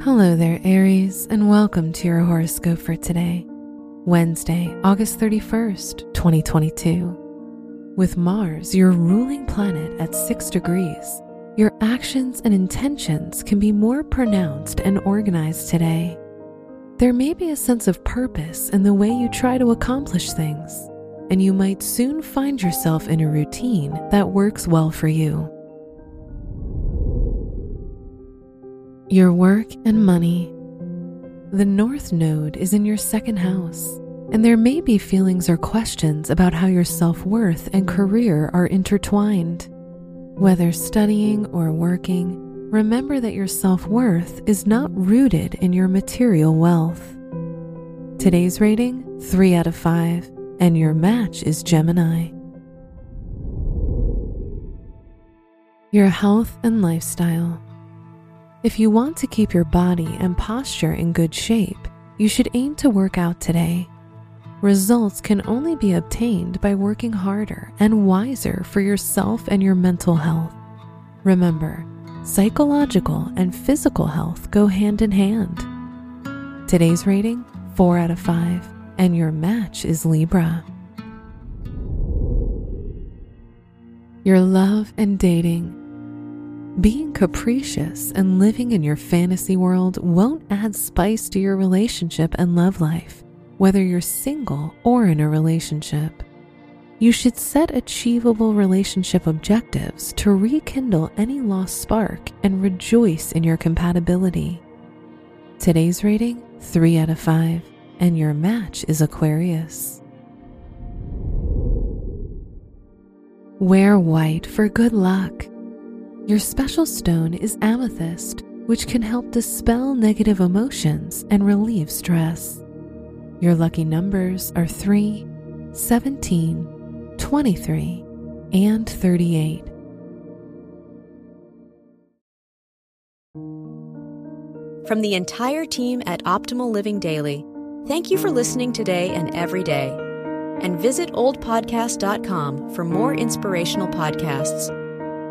Hello there, Aries, and welcome to your horoscope for today, Wednesday, August 31st, 2022. With Mars, your ruling planet, at 6 degrees, your actions and intentions can be more pronounced and organized today. There may be a sense of purpose in the way you try to accomplish things, and you might soon find yourself in a routine that works well for you. Your work and money. The North Node is in your second house, and there may be feelings or questions about how your self worth and career are intertwined. Whether studying or working, remember that your self worth is not rooted in your material wealth. Today's rating 3 out of 5, and your match is Gemini. Your health and lifestyle. If you want to keep your body and posture in good shape, you should aim to work out today. Results can only be obtained by working harder and wiser for yourself and your mental health. Remember, psychological and physical health go hand in hand. Today's rating 4 out of 5, and your match is Libra. Your love and dating. Being capricious and living in your fantasy world won't add spice to your relationship and love life, whether you're single or in a relationship. You should set achievable relationship objectives to rekindle any lost spark and rejoice in your compatibility. Today's rating 3 out of 5, and your match is Aquarius. Wear white for good luck. Your special stone is amethyst, which can help dispel negative emotions and relieve stress. Your lucky numbers are 3, 17, 23, and 38. From the entire team at Optimal Living Daily, thank you for listening today and every day. And visit oldpodcast.com for more inspirational podcasts.